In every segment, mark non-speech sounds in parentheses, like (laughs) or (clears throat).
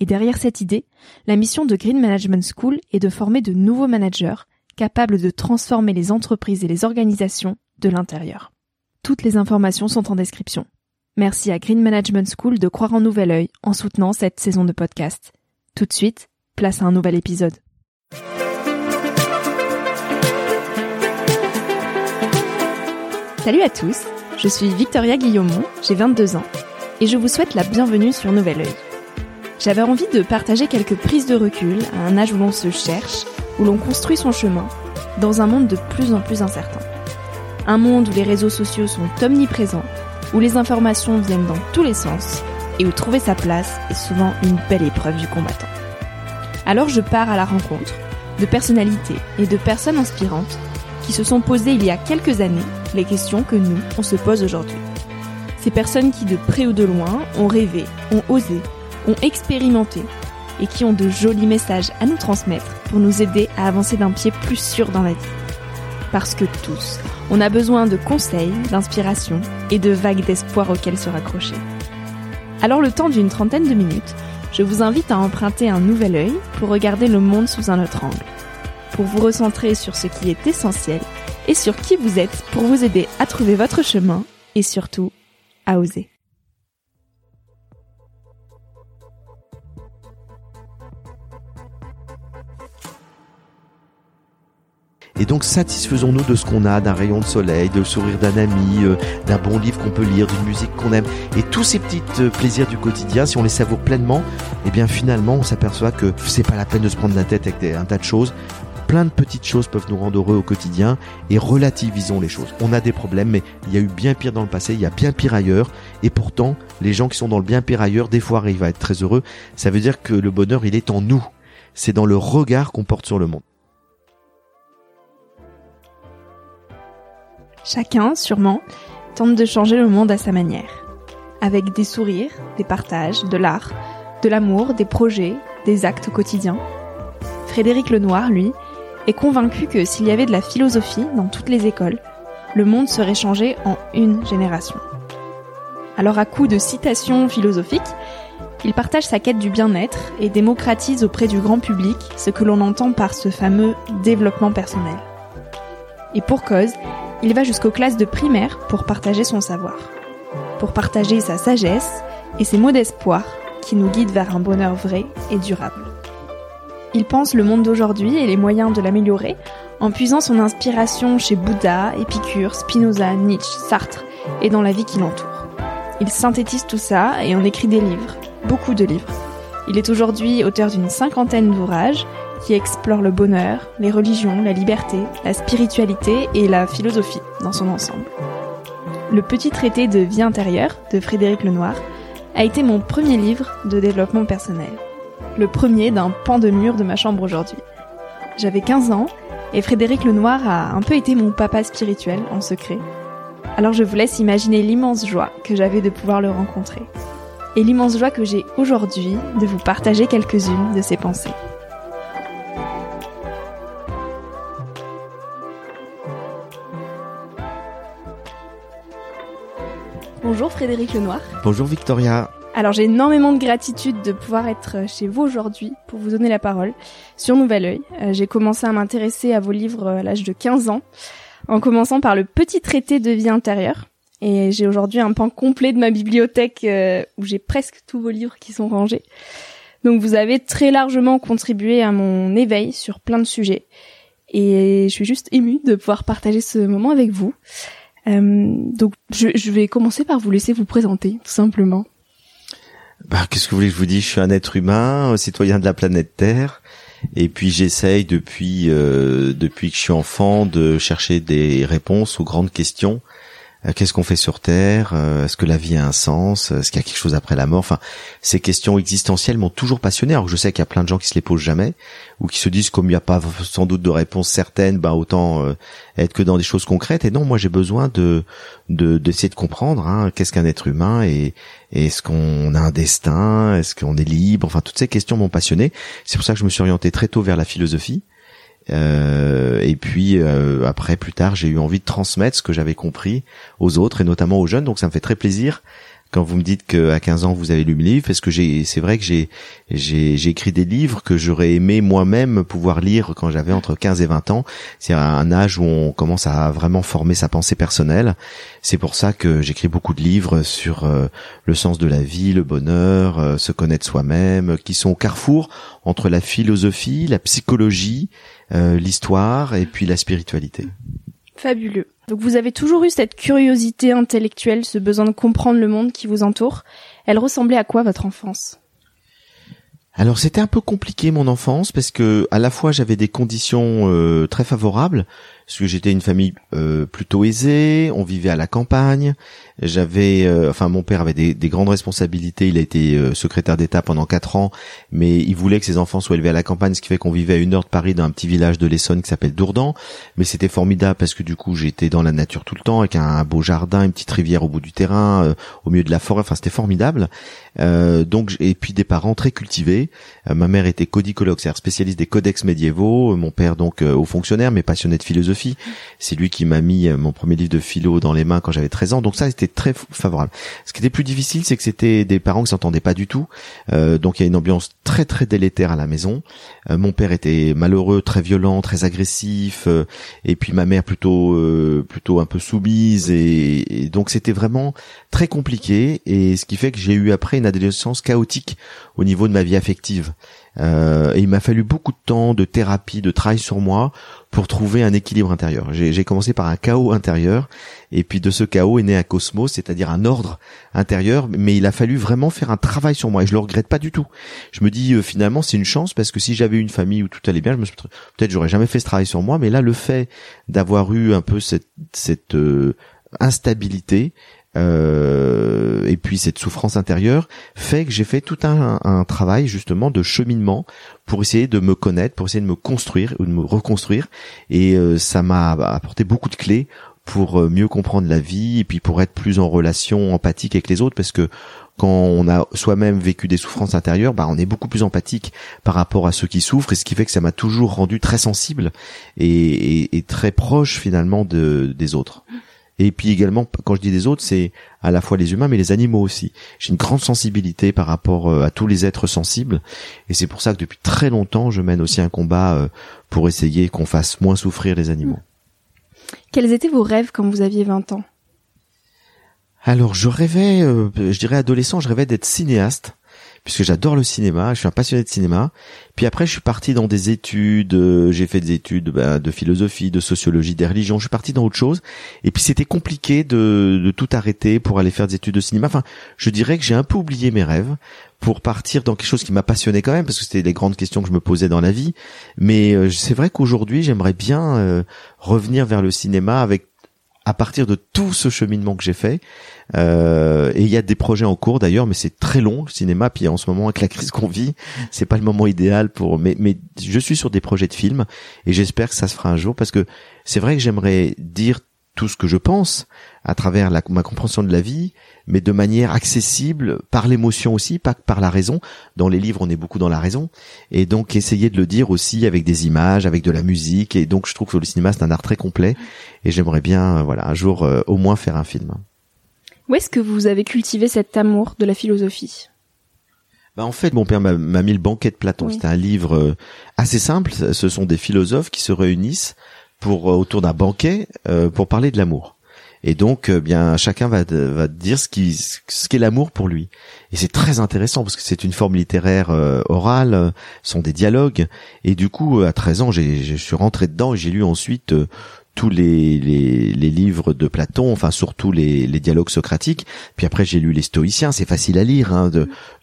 et derrière cette idée, la mission de Green Management School est de former de nouveaux managers capables de transformer les entreprises et les organisations de l'intérieur. Toutes les informations sont en description. Merci à Green Management School de croire en nouvel œil en soutenant cette saison de podcast. Tout de suite, place à un nouvel épisode. Salut à tous, je suis Victoria Guillaumont, j'ai 22 ans, et je vous souhaite la bienvenue sur Nouvel Oeil. J'avais envie de partager quelques prises de recul à un âge où l'on se cherche, où l'on construit son chemin, dans un monde de plus en plus incertain. Un monde où les réseaux sociaux sont omniprésents, où les informations viennent dans tous les sens, et où trouver sa place est souvent une belle épreuve du combattant. Alors je pars à la rencontre de personnalités et de personnes inspirantes qui se sont posées il y a quelques années les questions que nous, on se pose aujourd'hui. Ces personnes qui de près ou de loin ont rêvé, ont osé, ont expérimenté et qui ont de jolis messages à nous transmettre pour nous aider à avancer d'un pied plus sûr dans la vie. Parce que tous, on a besoin de conseils, d'inspiration et de vagues d'espoir auxquelles se raccrocher. Alors le temps d'une trentaine de minutes, je vous invite à emprunter un nouvel œil pour regarder le monde sous un autre angle, pour vous recentrer sur ce qui est essentiel et sur qui vous êtes pour vous aider à trouver votre chemin et surtout à oser. Et donc satisfaisons-nous de ce qu'on a, d'un rayon de soleil, de sourire d'un ami, euh, d'un bon livre qu'on peut lire, d'une musique qu'on aime. Et tous ces petits euh, plaisirs du quotidien, si on les savoure pleinement, eh bien finalement on s'aperçoit que c'est pas la peine de se prendre la tête avec un tas de choses. Plein de petites choses peuvent nous rendre heureux au quotidien et relativisons les choses. On a des problèmes, mais il y a eu bien pire dans le passé, il y a bien pire ailleurs. Et pourtant, les gens qui sont dans le bien pire ailleurs, des fois arrivent à être très heureux. Ça veut dire que le bonheur, il est en nous. C'est dans le regard qu'on porte sur le monde. Chacun, sûrement, tente de changer le monde à sa manière. Avec des sourires, des partages, de l'art, de l'amour, des projets, des actes quotidiens. Frédéric Lenoir, lui, est convaincu que s'il y avait de la philosophie dans toutes les écoles, le monde serait changé en une génération. Alors à coup de citations philosophiques, il partage sa quête du bien-être et démocratise auprès du grand public ce que l'on entend par ce fameux développement personnel. Et pour cause, il va jusqu'aux classes de primaire pour partager son savoir, pour partager sa sagesse et ses mots d'espoir qui nous guident vers un bonheur vrai et durable. Il pense le monde d'aujourd'hui et les moyens de l'améliorer en puisant son inspiration chez Bouddha, Épicure, Spinoza, Nietzsche, Sartre et dans la vie qui l'entoure. Il synthétise tout ça et en écrit des livres, beaucoup de livres. Il est aujourd'hui auteur d'une cinquantaine d'ouvrages qui explore le bonheur, les religions, la liberté, la spiritualité et la philosophie dans son ensemble. Le petit traité de vie intérieure de Frédéric Lenoir a été mon premier livre de développement personnel. Le premier d'un pan de mur de ma chambre aujourd'hui. J'avais 15 ans et Frédéric Lenoir a un peu été mon papa spirituel en secret. Alors je vous laisse imaginer l'immense joie que j'avais de pouvoir le rencontrer. Et l'immense joie que j'ai aujourd'hui de vous partager quelques-unes de ses pensées. Bonjour Frédéric Lenoir. Bonjour Victoria. Alors j'ai énormément de gratitude de pouvoir être chez vous aujourd'hui pour vous donner la parole sur Nouvel Oeil. Euh, j'ai commencé à m'intéresser à vos livres à l'âge de 15 ans, en commençant par le petit traité de vie intérieure. Et j'ai aujourd'hui un pan complet de ma bibliothèque euh, où j'ai presque tous vos livres qui sont rangés. Donc vous avez très largement contribué à mon éveil sur plein de sujets. et je suis juste émue de pouvoir partager ce moment avec vous. Euh, donc je, vais commencer par vous laisser vous présenter, tout simplement. Bah, qu'est-ce que vous voulez que je vous dise? Je suis un être humain, citoyen de la planète Terre, et puis j'essaye depuis euh, depuis que je suis enfant de chercher des réponses aux grandes questions qu'est-ce qu'on fait sur Terre? Euh, Est-ce que la vie a un sens? Est-ce qu'il y a quelque chose après la mort? Enfin, ces questions existentielles m'ont toujours passionné. Alors que je sais qu'il y a plein de gens qui se les posent jamais ou qui se disent comme il n'y a pas sans doute de réponse certaine, ben autant euh, être que dans des choses concrètes. Et non, moi j'ai besoin de d'essayer de, comprendre hein, qu'est-ce qu'un être humain et, est-ce qu'on a un destin? Est-ce qu'on est libre? Enfin, toutes ces questions m'ont passionné. C'est pour ça que je me suis orienté très tôt vers la philosophie. Euh, et puis euh, après, plus tard, j'ai eu envie de transmettre ce que j'avais compris aux autres et notamment aux jeunes. Donc ça me fait très plaisir quand vous me dites qu'à 15 ans vous avez lu mes livres, parce que c'est vrai que j'ai, écrit des livres que j'aurais aimé moi-même pouvoir lire quand j'avais entre 15 et 20 ans. C'est un âge où on commence à vraiment former sa pensée personnelle. C'est pour ça que j'écris beaucoup de livres sur euh, le sens de la vie, le bonheur, se connaître soi-même, qui sont au carrefour entre la philosophie, la psychologie, l'histoire et puis la spiritualité. Fabuleux. Donc vous avez toujours eu cette curiosité intellectuelle, ce besoin de comprendre le monde qui vous entoure. Elle ressemblait à quoi votre enfance? Alors c'était un peu compliqué mon enfance parce que à la fois j'avais des conditions euh, très favorables parce que j'étais une famille euh, plutôt aisée, on vivait à la campagne, j'avais, euh, enfin mon père avait des, grandes responsabilités, il a été euh, secrétaire d'État pendant quatre ans, mais il voulait que ses enfants soient élevés à la campagne, ce qui fait qu'on vivait à une heure de Paris dans un petit village de l'Essonne qui s'appelle Dourdan, mais c'était formidable parce que du coup j'étais dans la nature tout le temps avec un, beau jardin, une petite rivière au bout du terrain, au milieu de la forêt, enfin c'était formidable. donc et puis des parents très cultivés. ma mère était codicologue, c'est-à-dire spécialiste des codex médiévaux, mon père donc haut fonctionnaire mais passionné de philosophie c'est lui qui m'a mis euh, mon premier livre de philo dans les mains quand j'avais 13 ans. Donc ça, c'était très favorable. Ce qui était plus difficile, c'est que c'était des parents qui s'entendaient pas du tout. Euh, donc il y a une ambiance très très délétère à la maison. Euh, mon père était malheureux, très violent, très agressif, et puis ma mère plutôt plutôt un peu soumise. Et donc c'était vraiment très compliqué. Et ce qui fait que j'ai eu après une adolescence chaotique au niveau de ma vie affective. Euh, et il m'a fallu beaucoup de temps de thérapie, de travail sur moi pour trouver un équilibre intérieur. J'ai commencé par un chaos intérieur, et puis de ce chaos est né un cosmos, c'est-à-dire un ordre intérieur. Mais il a fallu vraiment faire un travail sur moi, et je le regrette pas du tout. Je me dis euh, finalement c'est une chance parce que si j'avais une famille où tout allait bien, je me peut-être j'aurais jamais fait ce travail sur moi. Mais là, le fait d'avoir eu un peu cette, cette euh, instabilité, euh, et puis cette souffrance intérieure fait que j'ai fait tout un, un, travail justement de cheminement pour essayer de me connaître, pour essayer de me construire ou de me reconstruire. Et euh, ça m'a apporté beaucoup de clés pour euh, mieux comprendre la vie et puis pour être plus en relation empathique avec les autres parce que quand on a soi-même vécu des souffrances intérieures, bah on est beaucoup plus empathique par rapport à ceux qui souffrent et ce qui fait que ça m'a toujours rendu très sensible et, et, et très proche finalement de, des autres. Et puis également, quand je dis des autres, c'est à la fois les humains, mais les animaux aussi. J'ai une grande sensibilité par rapport euh, à tous les êtres sensibles. Et c'est pour ça que depuis très longtemps, je mène aussi un combat euh, pour essayer qu'on fasse moins souffrir les animaux. Quels étaient vos rêves quand vous aviez 20 ans? Alors, je rêvais, euh, je dirais adolescent, je rêvais d'être cinéaste puisque j'adore le cinéma, je suis un passionné de cinéma. Puis après, je suis parti dans des études, euh, j'ai fait des études bah, de philosophie, de sociologie, des religions. Je suis parti dans autre chose. Et puis c'était compliqué de, de tout arrêter pour aller faire des études de cinéma. Enfin, je dirais que j'ai un peu oublié mes rêves pour partir dans quelque chose qui m'a passionné quand même parce que c'était les grandes questions que je me posais dans la vie mais euh, c'est vrai qu'aujourd'hui j'aimerais bien euh, revenir vers le cinéma avec à partir de tout ce cheminement que j'ai fait. Euh, et il y a des projets en cours d'ailleurs, mais c'est très long le cinéma. Puis en ce moment avec la crise qu'on vit, c'est pas le moment idéal pour. Mais, mais je suis sur des projets de films et j'espère que ça se fera un jour parce que c'est vrai que j'aimerais dire tout ce que je pense à travers la, ma compréhension de la vie, mais de manière accessible par l'émotion aussi, pas par la raison. Dans les livres, on est beaucoup dans la raison, et donc essayer de le dire aussi avec des images, avec de la musique. Et donc, je trouve que le cinéma c'est un art très complet, et j'aimerais bien, euh, voilà, un jour euh, au moins faire un film. Où est-ce que vous avez cultivé cet amour de la philosophie? Bah en fait, mon père m'a mis le banquet de Platon. C'est un livre euh, assez simple. Ce sont des philosophes qui se réunissent pour autour d'un banquet pour parler de l'amour. Et donc, euh, bien, chacun va, va dire ce qui, ce qu'est l'amour pour lui. Et c'est très intéressant parce que c'est une forme littéraire euh, orale, euh, ce sont des dialogues. Et du coup, à 13 ans, j'ai, je suis rentré dedans et j'ai lu ensuite tous les, les, livres de Platon, enfin surtout les, dialogues socratiques. Puis après j'ai lu les Stoïciens, c'est facile à lire. Hein,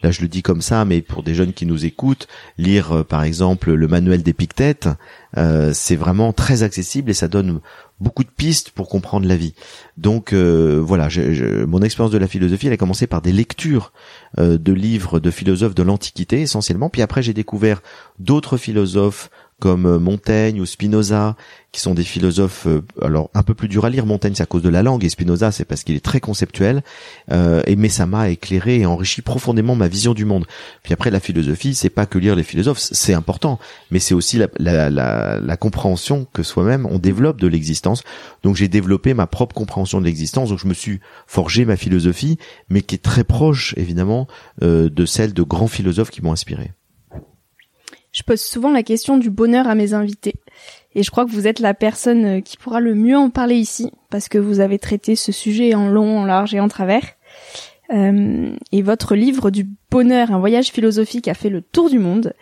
là je le dis comme ça, mais pour des jeunes qui nous écoutent, lire par exemple le manuel d'Épictète, euh, c'est vraiment très accessible et ça donne beaucoup de pistes pour comprendre la vie. Donc euh, voilà, je, mon expérience de la philosophie, elle a commencé par des lectures euh, de livres de philosophes de l'Antiquité essentiellement. Puis après, j'ai découvert d'autres philosophes comme euh, Montaigne ou Spinoza, qui sont des philosophes, euh, alors un peu plus dur à lire. Montaigne, c'est à cause de la langue, et Spinoza, c'est parce qu'il est très conceptuel. Euh, et mais ça m'a éclairé et enrichi profondément ma vision du monde. Puis après, la philosophie, c'est pas que lire les philosophes, c'est important, mais c'est aussi la, la, la, la, compréhension que soi-même on développe de l'existence. Donc j'ai développé ma propre compréhension de l'existence. Donc je me suis forgé ma philosophie, mais qui est très proche, évidemment, euh, de celle de grands philosophes qui m'ont inspiré. Je pose souvent la question du bonheur à mes invités. Et je crois que vous êtes la personne euh, qui pourra le mieux en parler ici, parce que vous avez traité ce sujet en long, en large et en travers. Euh, et votre livre du bonheur, un voyage philosophique, a fait le tour du monde.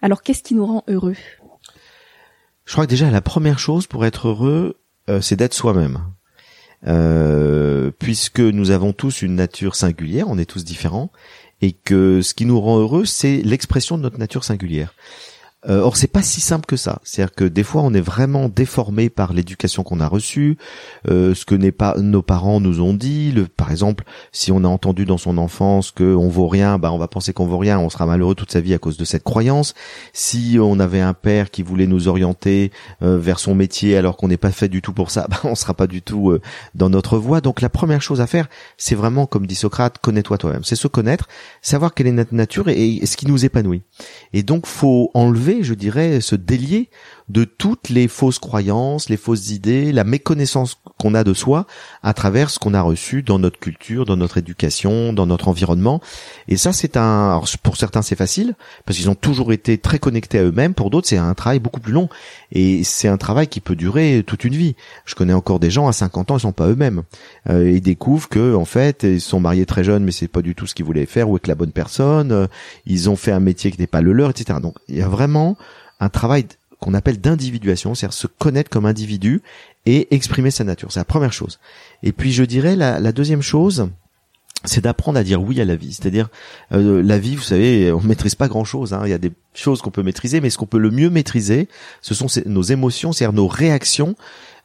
Alors qu'est-ce qui nous rend heureux? Je crois que déjà la première chose pour être heureux, euh, c'est d'être soi-même. Puisque nous avons tous une nature singulière, on est tous différents, et que ce qui nous rend heureux, c'est l'expression de notre nature singulière. Euh, or, c'est pas si simple que ça. C'est-à-dire que des fois, on est vraiment déformé par l'éducation qu'on a reçue, euh, ce que n'est pas nos parents nous ont dit. Le, par exemple, si on a entendu dans son enfance que on vaut rien, bah on va penser qu'on vaut rien, on sera malheureux toute sa vie à cause de cette croyance. Si on avait un père qui voulait nous orienter euh, vers son métier alors qu'on n'est pas fait du tout pour ça, (laughs) bah on sera pas du tout euh, dans notre voie. Donc la première chose à faire, c'est vraiment, comme dit Socrate, connais-toi toi-même. C'est se connaître, savoir quelle est notre nature et, et ce qui nous épanouit. Et donc, faut enlever je dirais, se délier de toutes les fausses croyances, les fausses idées, la méconnaissance qu'on a de soi à travers ce qu'on a reçu dans notre culture, dans notre éducation, dans notre environnement. Et ça, c'est un, pour certains, c'est facile parce qu'ils ont toujours été très connectés à eux-mêmes. Pour d'autres, c'est un travail beaucoup plus long et c'est un travail qui peut durer toute une vie. Je connais encore des gens à 50 ans, ils sont pas eux-mêmes. Euh, ils découvrent que, en fait, ils sont mariés très jeunes, mais c'est pas du tout ce qu'ils voulaient faire ou avec la bonne personne. Euh, ils ont fait un métier qui n'est pas le leur, etc. Donc, il y a vraiment un travail qu'on appelle d'individuation, c'est-à-dire se connaître comme individu et exprimer sa nature. C'est la première chose. Et puis je dirais la, la deuxième chose, c'est d'apprendre à dire oui à la vie. C'est-à-dire euh, la vie, vous savez, on maîtrise pas grand-chose. Hein. Il y a des choses qu'on peut maîtriser, mais ce qu'on peut le mieux maîtriser, ce sont nos émotions, c'est-à-dire nos réactions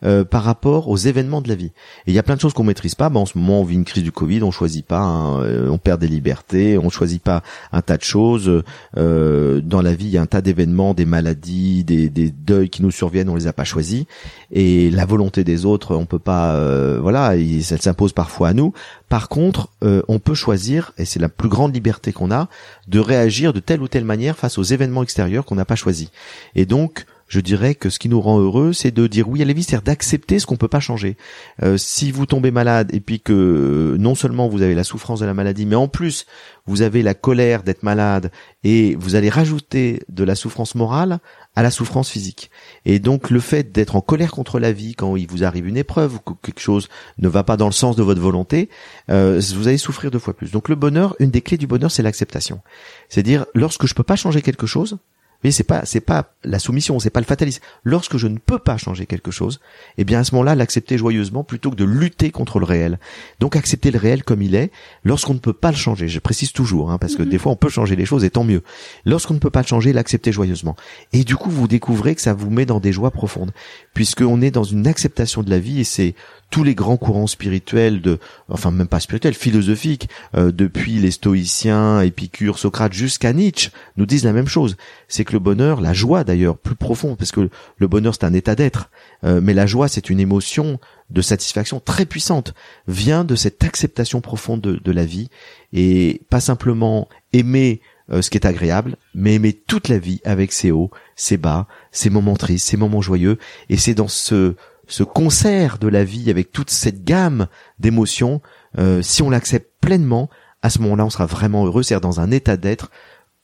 euh, par rapport aux événements de la vie. Et il y a plein de choses qu'on maîtrise pas. Ben, en ce moment, on vit une crise du Covid, on choisit pas, hein, euh, on perd des libertés, on choisit pas un tas de choses. Euh, dans la vie, il y a un tas d'événements, des maladies, des, des, deuils qui nous surviennent, on les a pas choisis. Et la volonté des autres, on peut pas, euh, voilà, elle s'impose parfois à nous. Par contre, on peut choisir, et c'est la plus grande liberté qu'on a, de réagir de telle ou telle manière face aux événements extérieurs qu'on n'a pas choisis. Et donc, je dirais que ce qui nous rend heureux, c'est de dire oui à la vie, c'est-à-dire d'accepter ce qu'on peut pas changer. Euh, si vous tombez malade et puis que euh, non seulement vous avez la souffrance de la maladie, mais en plus vous avez la colère d'être malade et vous allez rajouter de la souffrance morale à la souffrance physique. Et donc le fait d'être en colère contre la vie quand il vous arrive une épreuve ou que quelque chose ne va pas dans le sens de votre volonté, euh, vous allez souffrir deux fois plus. Donc le bonheur, une des clés du bonheur, c'est l'acceptation. C'est-à-dire lorsque je peux pas changer quelque chose, mais c'est pas c'est pas la soumission, c'est pas le fatalisme. Lorsque je ne peux pas changer quelque chose, eh bien à ce moment-là, l'accepter joyeusement plutôt que de lutter contre le réel. Donc accepter le réel comme il est. Lorsqu'on ne peut pas le changer, je précise toujours, hein, parce que mhm. des fois on peut changer les choses et tant mieux. Lorsqu'on ne peut pas le changer, l'accepter joyeusement. Et du coup, vous découvrez que ça vous met dans des joies profondes, puisqu'on est dans une acceptation de la vie et c'est tous les grands courants spirituels de, enfin même pas spirituels, philosophiques, euh, depuis les stoïciens, Épicure, Socrate jusqu'à Nietzsche, nous disent la même chose. C'est le bonheur, la joie d'ailleurs, plus profond, parce que le bonheur c'est un état d'être, euh, mais la joie c'est une émotion de satisfaction très puissante, vient de cette acceptation profonde de, la vie et pas simplement aimer euh, ce qui est agréable, mais aimer toute la vie avec ses hauts, ses bas, ses moments tristes, ses moments joyeux. Et c'est dans ce ce concert de la vie avec toute cette gamme d'émotions, euh, si on l'accepte pleinement, à ce moment-là, on sera vraiment heureux, c'est-à-dire dans un état d'être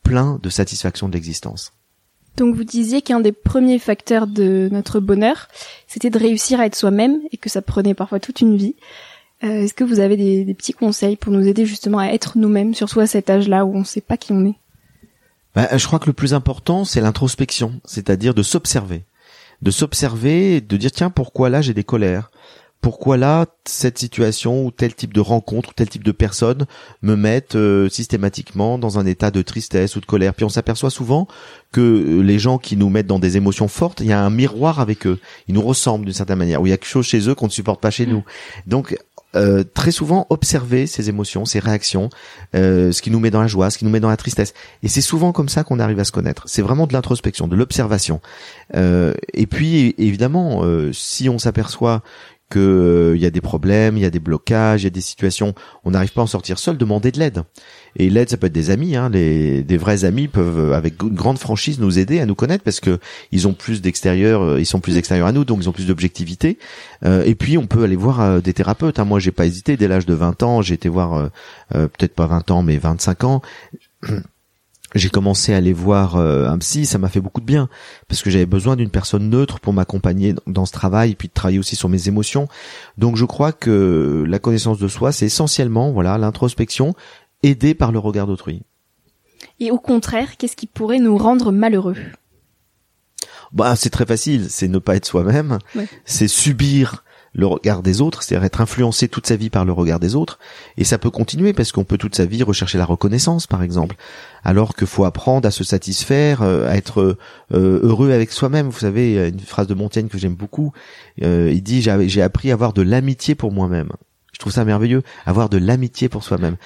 plein de satisfaction de l'existence. Donc vous disiez qu'un des premiers facteurs de notre bonheur, c'était de réussir à être soi-même et que ça prenait parfois toute une vie. Euh, Est-ce que vous avez des, petits conseils pour nous aider justement à être nous-mêmes, surtout à cet âge-là où on ne sait pas qui on est? Bah, Je crois que le plus important, c'est l'introspection, c'est-à-dire de s'observer. De s'observer de dire, tiens, pourquoi là j'ai des colères? Pourquoi là cette situation ou tel type de rencontre ou tel type de personne me mettent euh, systématiquement dans un état de tristesse ou de colère. Puis on s'aperçoit souvent que les gens qui nous mettent dans des émotions fortes, il y a un miroir avec eux. Ils nous ressemblent d'une certaine manière. Ou il y a quelque chose chez eux qu'on ne supporte pas chez nous. Donc euh, très souvent observer ces émotions, ces réactions, euh, ce qui nous met dans la joie, ce qui nous met dans la tristesse. Et c'est souvent comme ça qu'on arrive à se connaître. C'est vraiment de l'introspection, de l'observation. Euh, et puis évidemment, euh, si on s'aperçoit que euh, y a des problèmes, il y a des blocages, il y a des situations, on n'arrive pas à en sortir seul, demander de l'aide. Et l'aide, ça peut être des amis, hein, les, des vrais amis peuvent, euh, avec une grande franchise, nous aider à nous connaître parce que ils ont plus d'extérieur, euh, ils sont plus extérieurs à nous, donc ils ont plus d'objectivité. et puis on peut aller voir des thérapeutes. Hein. Moi, j'ai pas hésité dès l'âge de 20 ans, j'ai été voir peut-être pas 20 ans, mais 25 ans (clears throat) j'ai commencé à aller voir euh, un psy, ça m'a fait beaucoup de bien parce que j'avais besoin d'une personne neutre pour m'accompagner dans ce travail et puis de travailler aussi sur mes émotions. Donc je crois que la connaissance de soi, c'est essentiellement voilà l'introspection aidée par le regard d'autrui. Et au contraire, qu'est-ce qui pourrait nous rendre malheureux? Bah c'est très facile, c'est ne pas être soi-même, c'est subir le regard des autres, c'est-à-dire être influencé toute sa vie par le regard des autres, et ça peut continuer parce qu'on peut toute sa vie rechercher la reconnaissance, par exemple, alors qu'il faut apprendre à se satisfaire, euh, à être euh, heureux avec soi-même. Vous savez, une phrase de Montaigne que j'aime beaucoup, euh, il dit j'ai appris à avoir de l'amitié pour moi-même. Je trouve ça merveilleux, avoir de l'amitié pour soi-même.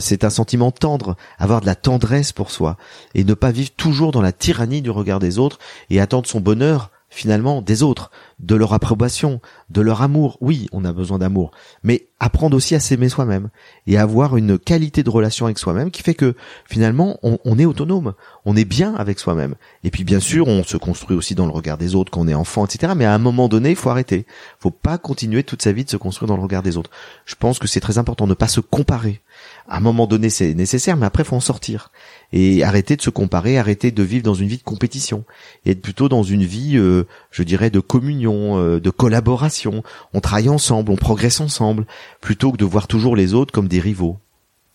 c'est un sentiment tendre, avoir de la tendresse pour soi, et ne pas vivre toujours dans la tyrannie du regard des autres et attendre son bonheur finalement des autres, de leur approbation, de leur amour. Oui, on a besoin d'amour, mais apprendre aussi à s'aimer soi-même et avoir une qualité de relation avec soi-même qui fait que finalement on, est autonome, on est bien avec soi-même. Et puis bien sûr, on se construit aussi dans le regard des autres quand on est enfant, etc. Mais à un moment donné, il faut arrêter. Il faut pas continuer toute sa vie de se construire dans le regard des autres. Je pense que c'est très important de ne pas se comparer. À un moment donné, c'est nécessaire, mais après, faut en sortir et arrêter de se comparer, arrêter de vivre dans une vie de compétition et être plutôt dans une vie, euh, je dirais, de communion, euh, de collaboration. On travaille ensemble, on progresse ensemble, plutôt que de voir toujours les autres comme des rivaux.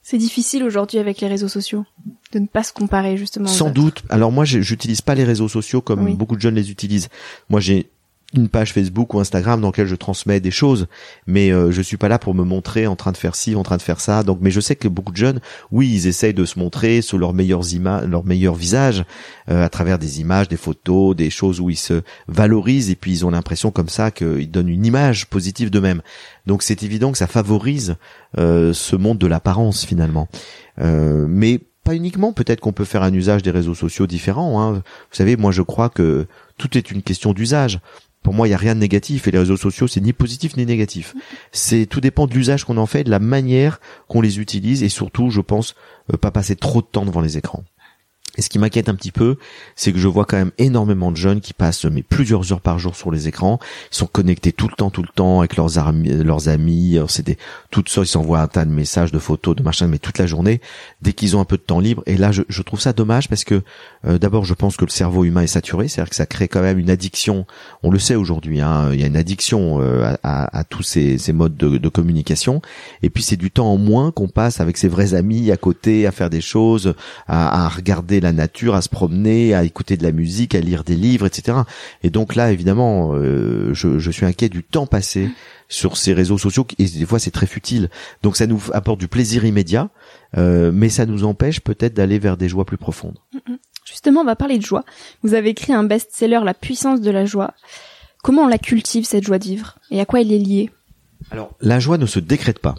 C'est difficile aujourd'hui avec les réseaux sociaux de ne pas se comparer justement. Sans doute. Alors moi, j'utilise pas les réseaux sociaux comme beaucoup de jeunes les utilisent. Moi, j'ai une page Facebook ou Instagram dans laquelle je transmets des choses, mais euh, je suis pas là pour me montrer en train de faire ci, en train de faire ça. Donc, mais je sais que beaucoup de jeunes, oui, ils essayent de se montrer sous leurs meilleures images, leurs meilleurs visages, euh, à travers des images, des photos, des choses où ils se valorisent et puis ils ont l'impression comme ça qu'ils donnent une image positive d'eux-mêmes. Donc, c'est évident que ça favorise euh, ce monde de l'apparence finalement. Euh, mais pas uniquement. Peut-être qu'on peut faire un usage des réseaux sociaux différents. Hein. Vous savez, moi, je crois que tout est une question d'usage pour moi, il y a rien de négatif et les réseaux sociaux, c'est ni positif ni négatif. C'est tout dépend de l'usage qu'on en fait, de la manière qu'on les utilise et surtout, je pense, euh, pas passer trop de temps devant les écrans. Et ce qui m'inquiète un petit peu, c'est que je vois quand même énormément de jeunes qui passent mais plusieurs heures par jour sur les écrans. Ils sont connectés tout le temps, tout le temps avec leurs amis, leurs amis. Des toutes sortes. Ils s'envoient un tas de messages, de photos, de machin, mais toute la journée. Dès qu'ils ont un peu de temps libre. Et là, je, je trouve ça dommage parce que euh, d'abord, je pense que le cerveau humain est saturé, c'est-à-dire que ça crée quand même une addiction. On le sait aujourd'hui. Hein, il y a une addiction euh, à, à, tous ces, ces modes de, de, communication. Et puis c'est du temps en moins qu'on passe avec ses vrais amis à côté, à faire des choses, à, à regarder la nature, à se promener, à écouter de la musique, à lire des livres, etc. Et donc là, évidemment, euh, je, suis inquiet du temps passé sur ces réseaux sociaux et des fois c'est très futile. Donc ça nous apporte du plaisir immédiat, euh, mais ça nous empêche peut-être d'aller vers des joies plus profondes. Justement, on va parler de joie. Vous avez écrit un best-seller, La puissance de la joie. Comment on la cultive cette joie de vivre? Et à quoi elle est liée? Alors, la joie ne se décrète pas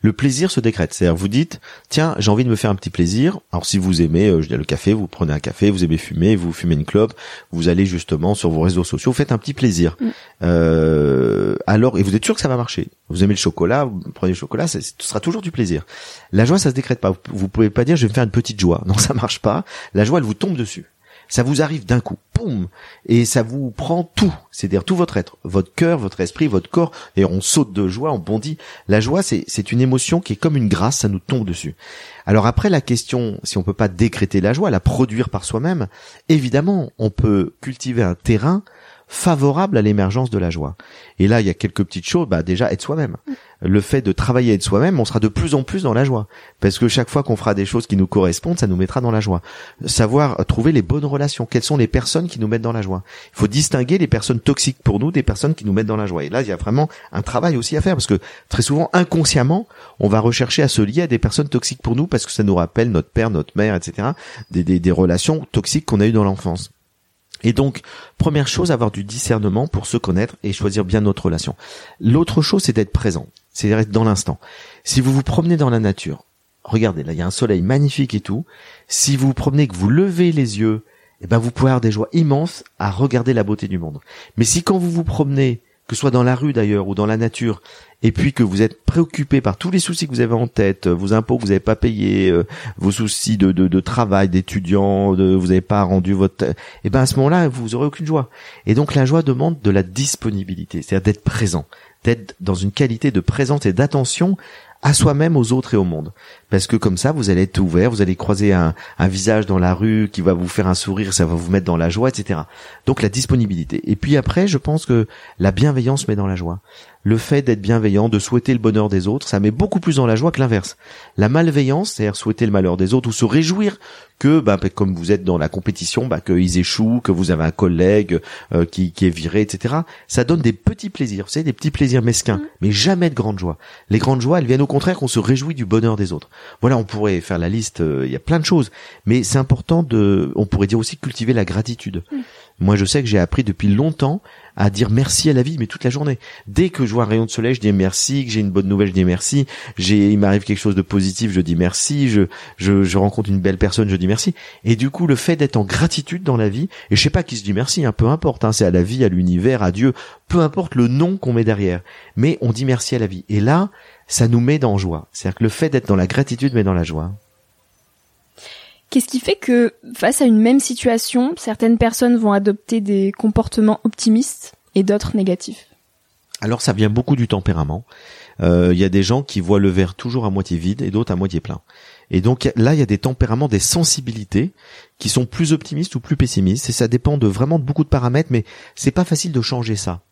le plaisir se décrète. C'est-à-dire, vous dites, tiens, j'ai envie de me faire un petit plaisir. Alors, si vous aimez, euh, je dis le café, vous prenez un café, vous aimez fumer, vous fumez une clope, vous allez justement sur vos réseaux sociaux, vous faites un petit plaisir. Mm. Euh, alors, et vous êtes sûr que ça va marcher. Vous aimez le chocolat, vous prenez le chocolat, ce sera toujours du plaisir. La joie, ça se décrète pas. Vous pouvez pas dire, je vais me faire une petite joie. Non, (laughs) ça marche pas. La joie, elle vous tombe dessus. Ça vous arrive d'un coup, boum, et ça vous prend tout, c'est-à-dire tout votre être, votre cœur, votre esprit, votre corps. D'ailleurs, on saute de joie, on bondit. La joie, c'est, c'est une émotion qui est comme une grâce, ça nous tombe dessus. Alors après, la question, si on peut pas décréter la joie, la produire par soi-même, évidemment, on peut cultiver un terrain favorable à l'émergence de la joie. Et là, il y a quelques petites choses. Bah déjà, être soi-même. Le fait de travailler être soi-même, on sera de plus en plus dans la joie, parce que chaque fois qu'on fera des choses qui nous correspondent, ça nous mettra dans la joie. Savoir trouver les bonnes relations. Quelles sont les personnes qui nous mettent dans la joie? Il faut distinguer les personnes toxiques pour nous des personnes qui nous mettent dans la joie. Et là, il y a vraiment un travail aussi à faire, parce que très souvent, inconsciemment, on va rechercher à se lier à des personnes toxiques pour nous, parce que ça nous rappelle notre père, notre mère, etc. Des, des, des relations toxiques qu'on a eues dans l'enfance. Et donc, première chose, avoir du discernement pour se connaître et choisir bien notre relation. L'autre chose, c'est d'être présent, c'est d'être dans l'instant. Si vous vous promenez dans la nature, regardez, là, il y a un soleil magnifique et tout. Si vous vous promenez, que vous levez les yeux, eh ben, vous pouvez avoir des joies immenses à regarder la beauté du monde. Mais si quand vous vous promenez, que ce soit dans la rue d'ailleurs ou dans la nature, et puis que vous êtes préoccupé par tous les soucis que vous avez en tête, vos impôts que vous n'avez pas payés, euh, vos soucis de, de, travail, d'étudiants, de, vous n'avez pas rendu votre, eh ben à ce moment-là, vous aurez aucune joie. Et donc la joie demande de la disponibilité, c'est-à-dire d'être présent, d'être dans une qualité de présence et d'attention à soi-même, aux autres et au monde. Parce que comme ça, vous allez être ouvert, vous allez croiser un, visage dans la rue qui va vous faire un sourire, ça va vous mettre dans la joie, etc. Donc la disponibilité. Et puis après, je pense que la bienveillance met dans la joie le fait d'être bienveillant, de souhaiter le bonheur des autres, ça met beaucoup plus dans la joie que l'inverse. La malveillance, c'est-à-dire souhaiter le malheur des autres ou se réjouir que, bah, comme vous êtes dans la compétition, bah, qu'ils échouent, que vous avez un collègue euh, qui, qui, est viré, etc. Ça donne des petits plaisirs, vous savez, des petits plaisirs mesquins, mm. mais jamais de grandes joies. Les grandes joies, elles viennent au contraire qu'on se réjouit du bonheur des autres. Voilà, on pourrait faire la liste, euh, il y a plein de choses, mais c'est important de, on pourrait dire aussi cultiver la gratitude. Mm. Moi, je sais que j'ai appris depuis longtemps à dire merci à la vie, mais toute la journée. Dès que je vois un rayon de soleil, je dis merci. Que j'ai une bonne nouvelle, je dis merci. J'ai, il m'arrive quelque chose de positif, je dis merci. Je, je, je rencontre une belle personne, je dis merci. Et du coup, le fait d'être en gratitude dans la vie, et je sais pas qui se dit merci, hein, peu importe. Hein, c'est à la vie, à l'univers, à Dieu, peu importe le nom qu'on met derrière. Mais on dit merci à la vie. Et là, ça nous met dans joie. C'est-à-dire que le fait d'être dans la gratitude met dans la joie. Qu'est-ce qui fait que face à une même situation, certaines personnes vont adopter des comportements optimistes et d'autres négatifs? Alors ça vient beaucoup du tempérament. Euh, il y a des gens qui voient le verre toujours à moitié vide et d'autres à moitié plein. Et donc là, il y a des tempéraments, des sensibilités qui sont plus optimistes ou plus pessimistes. Et ça dépend de vraiment beaucoup de paramètres, mais c'est pas facile de changer ça.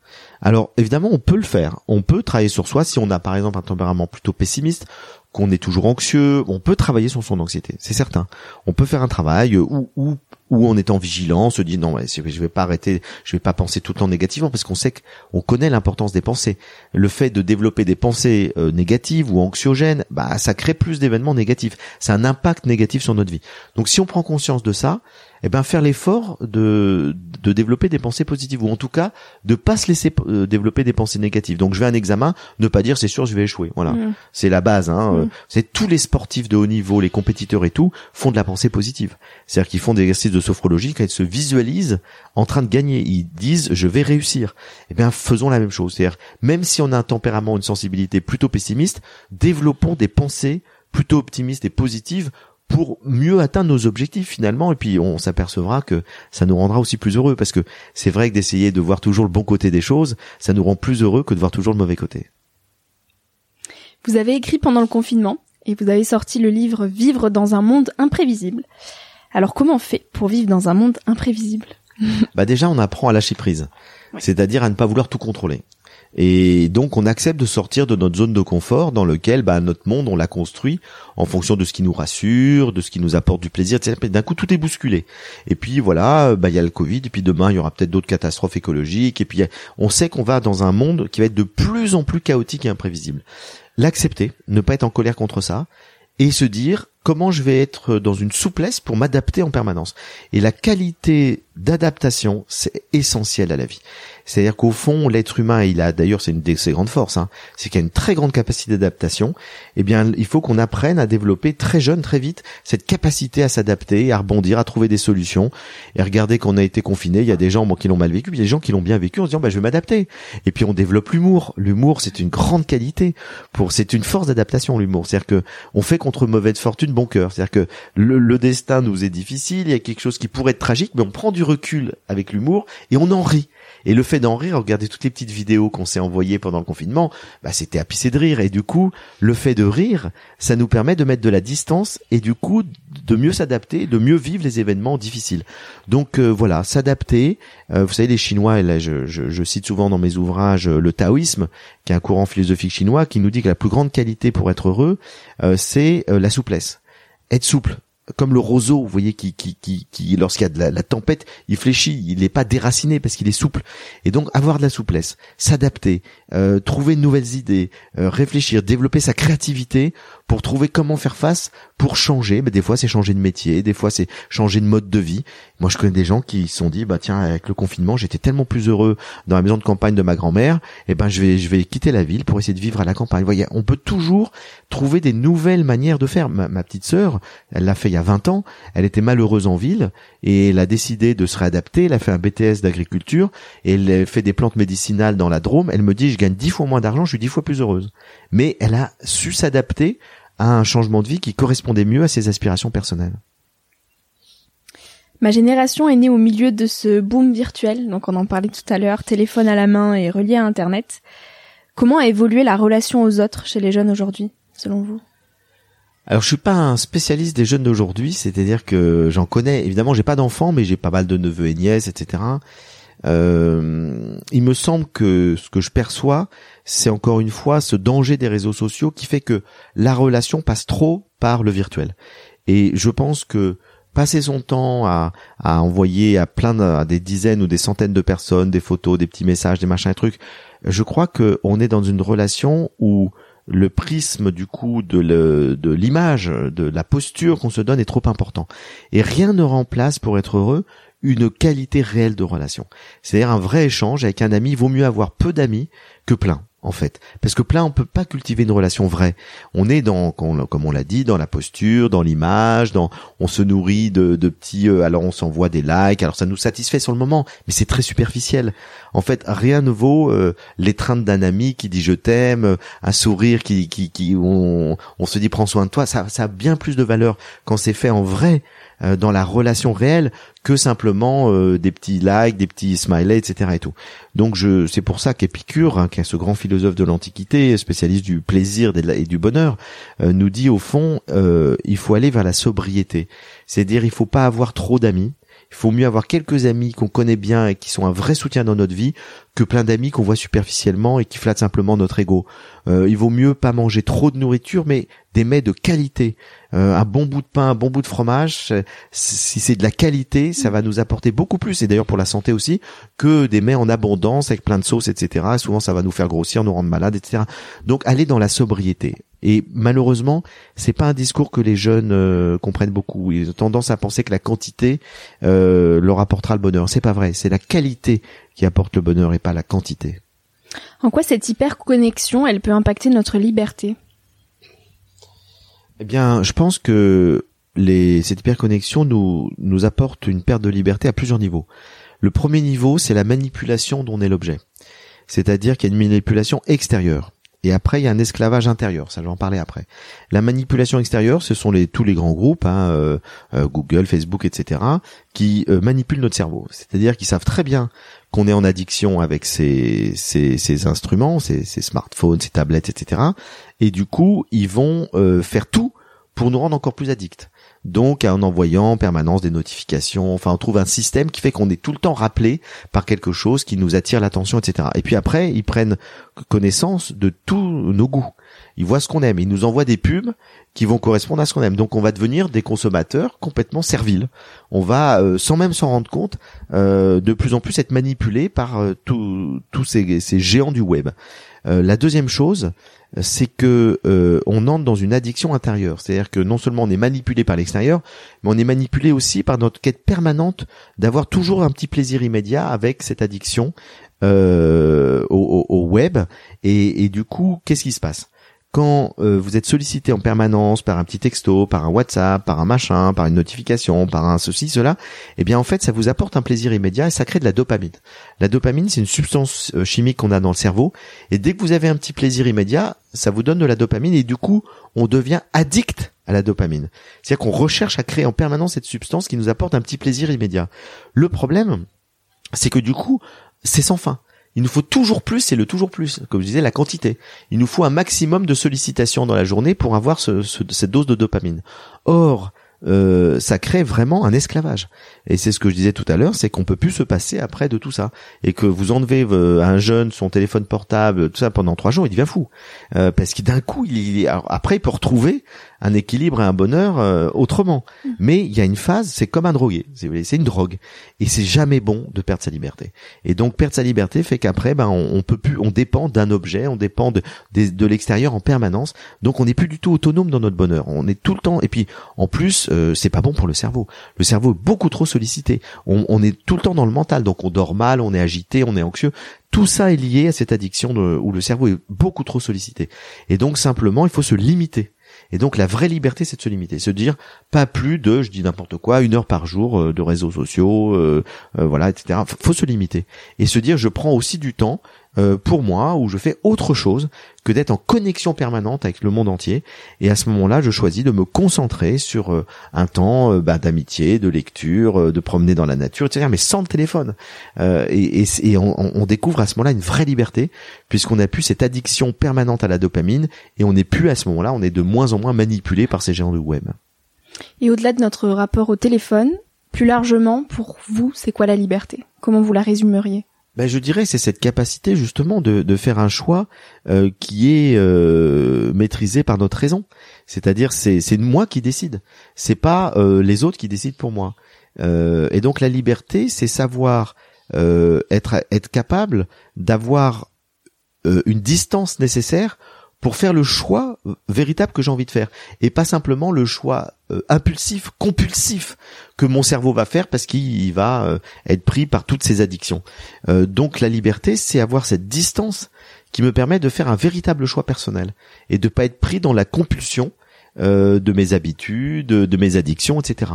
Alors évidemment, on peut le faire. On peut travailler sur soi si on a par exemple un tempérament plutôt pessimiste qu'on est toujours anxieux, on peut travailler sur son anxiété, c'est certain. On peut faire un travail où, où, où en étant vigilant, se dit non, je vais pas arrêter, je vais pas penser tout le temps négativement parce qu'on sait qu'on connaît l'importance des pensées. Le fait de développer des pensées euh, négatives ou anxiogènes, bah ça crée plus d'événements négatifs. C'est un impact négatif sur notre vie. Donc si on prend conscience de ça, eh ben faire l'effort de, de développer des pensées positives ou en tout cas de pas se laisser euh, développer des pensées négatives. Donc je vais à un examen, ne pas dire c'est sûr je vais échouer. Voilà, mm. c'est la base. Hein. Mm. C'est tous les sportifs de haut niveau, les compétiteurs et tout font de la pensée positive. C'est-à-dire qu'ils font des exercices de sophrologie quand ils se visualisent en train de gagner. Ils disent je vais réussir. Eh bien faisons la même chose. C'est-à-dire même si on a un tempérament, une sensibilité plutôt pessimiste, développons des pensées plutôt optimistes et positives pour mieux atteindre nos objectifs finalement et puis on s'apercevra que ça nous rendra aussi plus heureux parce que c'est vrai que d'essayer de voir toujours le bon côté des choses, ça nous rend plus heureux que de voir toujours le mauvais côté. Vous avez écrit pendant le confinement et vous avez sorti le livre Vivre dans un monde imprévisible. Alors comment on fait pour vivre dans un monde imprévisible? Bah déjà on apprend à lâcher prise, c'est-à-dire à ne pas vouloir tout contrôler. Et donc on accepte de sortir de notre zone de confort dans lequel bah, notre monde on l'a construit en fonction de ce qui nous rassure, de ce qui nous apporte du plaisir, etc. D'un coup tout est bousculé. Et puis voilà, bah il y a le Covid, et puis demain il y aura peut-être d'autres catastrophes écologiques, et puis on sait qu'on va dans un monde qui va être de plus en plus chaotique et imprévisible. L'accepter, ne pas être en colère contre ça, et se dire comment je vais être dans une souplesse pour m'adapter en permanence. Et la qualité d'adaptation, c'est essentiel à la vie. C'est-à-dire qu'au fond, l'être humain, il a d'ailleurs, c'est une de ses grandes forces, hein, c'est qu'il a une très grande capacité d'adaptation. Eh bien, il faut qu'on apprenne à développer très jeune, très vite, cette capacité à s'adapter, à rebondir, à trouver des solutions. Et regardez qu'on a été confiné, il y a des gens qui l'ont mal vécu, il y a des gens qui l'ont bien vécu en se disant, bah, je vais m'adapter. Et puis on développe l'humour. L'humour, c'est une grande qualité. Pour, c'est une force d'adaptation, l'humour. C'est-à-dire que on fait contre mauvaise fortune bon cœur. C'est-à-dire que le, le, destin nous est difficile, il y a quelque chose qui pourrait être tragique, mais on prend du recul avec l'humour et on en rit. Et le fait d'en rire, regarder toutes les petites vidéos qu'on s'est envoyées pendant le confinement, bah, c'était à pisser de rire. Et du coup, le fait de rire, ça nous permet de mettre de la distance et du coup de mieux s'adapter, de mieux vivre les événements difficiles. Donc euh, voilà, s'adapter. Euh, vous savez, les Chinois, et là je, je, je, cite souvent dans mes ouvrages le taoïsme, qui est un courant philosophique chinois, qui nous dit que la plus grande qualité pour être heureux, euh, c'est la souplesse. Être souple, comme le roseau, vous voyez, qui, qui, qui, qui lorsqu'il y a de la, tempête, il fléchit, il n'est pas déraciné parce qu'il est souple. Et donc avoir de la souplesse, s'adapter, euh, trouver de nouvelles idées, euh, réfléchir, développer sa créativité pour trouver comment faire face, pour changer. Mais des fois, c'est changer de métier, des fois, c'est changer de mode de vie. Moi, je connais des gens qui se sont dit, bah tiens, avec le confinement, j'étais tellement plus heureux dans la maison de campagne de ma grand-mère, et eh ben je vais, je vais quitter la ville pour essayer de vivre à la campagne. Vous voyez, on peut toujours trouver des nouvelles manières de faire. Ma, ma petite sœur, elle l'a fait il y a 20 ans. Elle était malheureuse en ville et elle a décidé de se réadapter. Elle a fait un BTS d'agriculture et elle fait des plantes médicinales dans la Drôme. Elle me dit, je gagne dix fois moins d'argent, je suis dix fois plus heureuse. Mais elle a su s'adapter à un changement de vie qui correspondait mieux à ses aspirations personnelles. Ma génération est née au milieu de ce boom virtuel, donc on en parlait tout à l'heure, téléphone à la main et relié à Internet. Comment a évolué la relation aux autres chez les jeunes aujourd'hui, selon vous? Alors je suis pas un spécialiste des jeunes d'aujourd'hui, c'est-à-dire que j'en connais. Évidemment, j'ai pas d'enfants, mais j'ai pas mal de neveux et nièces, etc. Euh, il me semble que ce que je perçois, c'est encore une fois ce danger des réseaux sociaux qui fait que la relation passe trop par le virtuel. Et je pense que passer son temps à, à envoyer à plein de, à des dizaines ou des centaines de personnes des photos, des petits messages, des machins, des trucs, je crois que on est dans une relation où le prisme du coup de l'image, de la posture qu'on se donne est trop important. Et rien ne remplace pour être heureux une qualité réelle de relation. C'est-à-dire un vrai échange avec un ami. Vaut mieux avoir peu d'amis que plein en fait. Parce que plein, on peut pas cultiver une relation vraie. On est dans, comme on l'a dit, dans la posture, dans l'image, dans, on se nourrit de, de petits, euh, alors on s'envoie des likes, alors ça nous satisfait sur le moment, mais c'est très superficiel. En fait, rien ne vaut euh, l'étreinte d'un ami qui dit je t'aime, euh, un sourire qui, qui, qui, on, on se dit prends soin de toi. Ça, ça a bien plus de valeur quand c'est fait en vrai euh, dans la relation réelle que simplement euh, des petits likes, des petits smileys, etc. et tout. Donc je, c'est pour ça qu'Épicure, hein, qui est ce grand philosophe de l'Antiquité, spécialiste du plaisir et du bonheur, euh, nous dit au fond, il faut aller vers la sobriété. C'est-à-dire, il faut pas avoir trop d'amis. Il faut mieux avoir quelques amis qu'on connaît bien et qui sont un vrai soutien dans notre vie que plein d'amis qu'on voit superficiellement et qui flattent simplement notre ego. il vaut mieux pas manger trop de nourriture, mais des mets de qualité. Euh, un bon bout de pain, un bon bout de fromage, si c'est de la qualité, ça va nous apporter beaucoup plus, et d'ailleurs pour la santé aussi, que des mets en abondance avec plein de sauces, etc. Souvent ça va nous faire grossir, nous rendre malades, etc. Donc aller dans la sobriété. Et malheureusement, c'est pas un discours que les jeunes euh, comprennent beaucoup. Ils ont tendance à penser que la quantité euh, leur apportera le bonheur. C'est pas vrai. C'est la qualité qui apporte le bonheur et pas la quantité. En quoi cette hyperconnexion, elle peut impacter notre liberté? Eh bien, je pense que les, cette hyperconnexion nous, nous apporte une perte de liberté à plusieurs niveaux. Le premier niveau, c'est la manipulation dont est l'objet. C'est-à-dire qu'il y a une manipulation extérieure. Et après, il y a un esclavage intérieur. Ça, je vais en parler après. La manipulation extérieure, ce sont tous les grands groupes, hein, euh, euh, Google, Facebook, etc., qui euh, manipulent notre cerveau. C'est-à-dire qu'ils savent très bien qu'on est en addiction avec ces instruments, ces, ces, smartphones, ces tablettes, etc. Et du coup, ils vont faire tout pour nous rendre encore plus addicts. Donc en envoyant en permanence des notifications, enfin on trouve un système qui fait qu'on est tout le temps rappelé par quelque chose qui nous attire l'attention, etc. Et puis après, ils prennent connaissance de tous nos goûts. Ils voient ce qu'on aime, ils nous envoient des pubs qui vont correspondre à ce qu'on aime. Donc on va devenir des consommateurs complètement serviles. On va, euh, sans même s'en rendre compte, euh, de plus en plus être manipulé par euh, tous ces, ces, géants du web. La deuxième chose, c'est que euh, on entre dans une addiction intérieure. C'est-à-dire que non seulement on est manipulé par l'extérieur, mais on est manipulé aussi par notre quête permanente d'avoir toujours un petit plaisir immédiat avec cette addiction euh, au, web. Et, et, du coup, qu'est-ce qui se passe? Quand euh, vous êtes sollicité en permanence par un petit texto, par un WhatsApp, par un machin, par une notification, par un ceci, cela, eh bien en fait ça vous apporte un plaisir immédiat et ça crée de la dopamine. La dopamine c'est une substance euh, chimique qu'on a dans le cerveau et dès que vous avez un petit plaisir immédiat, ça vous donne de la dopamine et du coup on devient addict à la dopamine. C'est-à-dire qu'on recherche à créer en permanence cette substance qui nous apporte un petit plaisir immédiat. Le problème, c'est que du coup, c'est sans fin. Il nous faut toujours plus, c'est le toujours plus, comme je disais, la quantité. Il nous faut un maximum de sollicitations dans la journée pour avoir cette dose de dopamine. Or, euh, ça crée vraiment un esclavage. Et c'est ce que je disais tout à l'heure, c'est qu'on peut plus se passer après de tout ça. Et que vous enlevez euh, à un jeune son téléphone portable, tout ça pendant trois jours, il devient fou. Euh, parce que d'un coup, il, après, il peut retrouver un équilibre et un bonheur euh, autrement. Mm. Mais il y a une phase, c'est comme un drogué, c'est une drogue, et c'est jamais bon de perdre sa liberté. Et donc perdre sa liberté fait qu'après, ben on, peut plus, on dépend d'un objet, on dépend de, de, l'extérieur en permanence. Donc on n'est plus du tout autonome dans notre bonheur. On est tout le temps, et puis en plus, euh, c'est pas bon pour le cerveau. Le cerveau est beaucoup trop sollicité. On, est tout le temps dans le mental, donc on dort mal, on est agité, on est anxieux tout ça est lié à cette addiction où le cerveau est beaucoup trop sollicité. Et donc simplement, il faut se limiter. Et donc la vraie liberté, c'est de se limiter, se dire pas plus de, je dis n'importe quoi, une heure par jour euh, de réseaux sociaux, euh, voilà, etc. Faut se limiter et se dire je prends aussi du temps euh, pour moi où je fais autre chose que d'être en connexion permanente avec le monde entier. Et à ce moment-là, je choisis de me concentrer sur euh, un temps euh, bah, d'amitié, de lecture, de promener dans la nature, etc. Mais sans le téléphone. et, et, et on, on, découvre à ce moment-là une vraie liberté puisqu'on a plus cette addiction permanente à la dopamine et on n'est plus à ce moment-là, on est de moins en moins manipulé par ces géants de web. Et au-delà de notre rapport au téléphone, plus largement, pour vous, c'est quoi la liberté? Comment vous la résumeriez? Ben, je dirais c'est cette capacité justement de, de faire un choix euh, qui est euh, maîtrisé par notre raison. C'est-à-dire c'est c'est moi qui décide. C'est pas euh, les autres qui décident pour moi. et donc la liberté, c'est savoir être être capable d'avoir une distance nécessaire pour faire le choix véritable que j'ai envie de faire et pas simplement le choix euh, impulsif, compulsif que mon cerveau va faire parce qu'il va euh, être pris par toutes ces addictions. Euh, donc la liberté, c'est avoir cette distance qui me permet de faire un véritable choix personnel et de pas être pris dans la compulsion euh, de mes habitudes, de mes addictions, etc.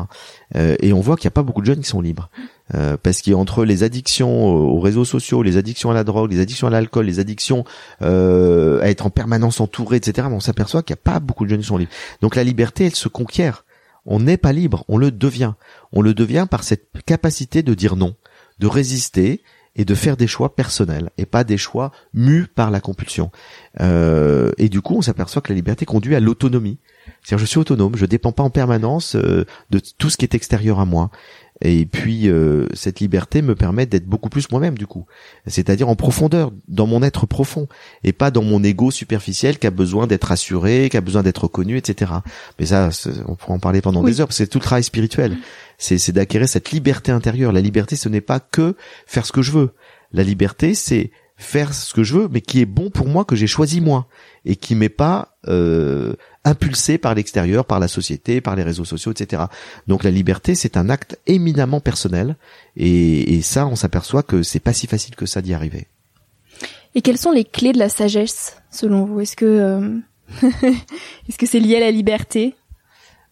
Euh, et on voit qu'il n'y a pas beaucoup de jeunes qui sont libres. Euh, parce qu'entre les addictions aux réseaux sociaux, les addictions à la drogue, les addictions à l'alcool, les addictions à être en permanence entouré, etc., on s'aperçoit qu'il n'y a pas beaucoup de jeunes qui sont libres. Donc la liberté, elle se conquiert. On n'est pas libre, on le devient. On le devient par cette capacité de dire non, de résister et de faire des choix personnels et pas des choix mus par la compulsion. Euh, et du coup, on s'aperçoit que la liberté conduit à l'autonomie. C'est-à-dire, je suis autonome, je dépends pas en permanence euh, de tout ce qui est extérieur à moi. Et puis euh, cette liberté me permet d'être beaucoup plus moi-même du coup, c'est-à-dire en profondeur, dans mon être profond, et pas dans mon ego superficiel qui a besoin d'être assuré, qui a besoin d'être reconnu, etc. Mais ça, on pourra en parler pendant des heures, parce que c'est tout le travail spirituel. C'est d'acquérir cette liberté intérieure. La liberté, ce n'est pas que faire ce que je veux. La liberté, c'est faire ce que je veux, mais qui est bon pour moi, que j'ai choisi moi, et qui m'est pas euh, impulsé par l'extérieur, par la société, par les réseaux sociaux, etc. Donc la liberté, c'est un acte éminemment personnel, et, ça, on s'aperçoit que c'est pas si facile que ça d'y arriver. Et quelles sont les clés de la sagesse, selon vous? Est-ce que euh, (laughs) est-ce que c'est lié à la liberté?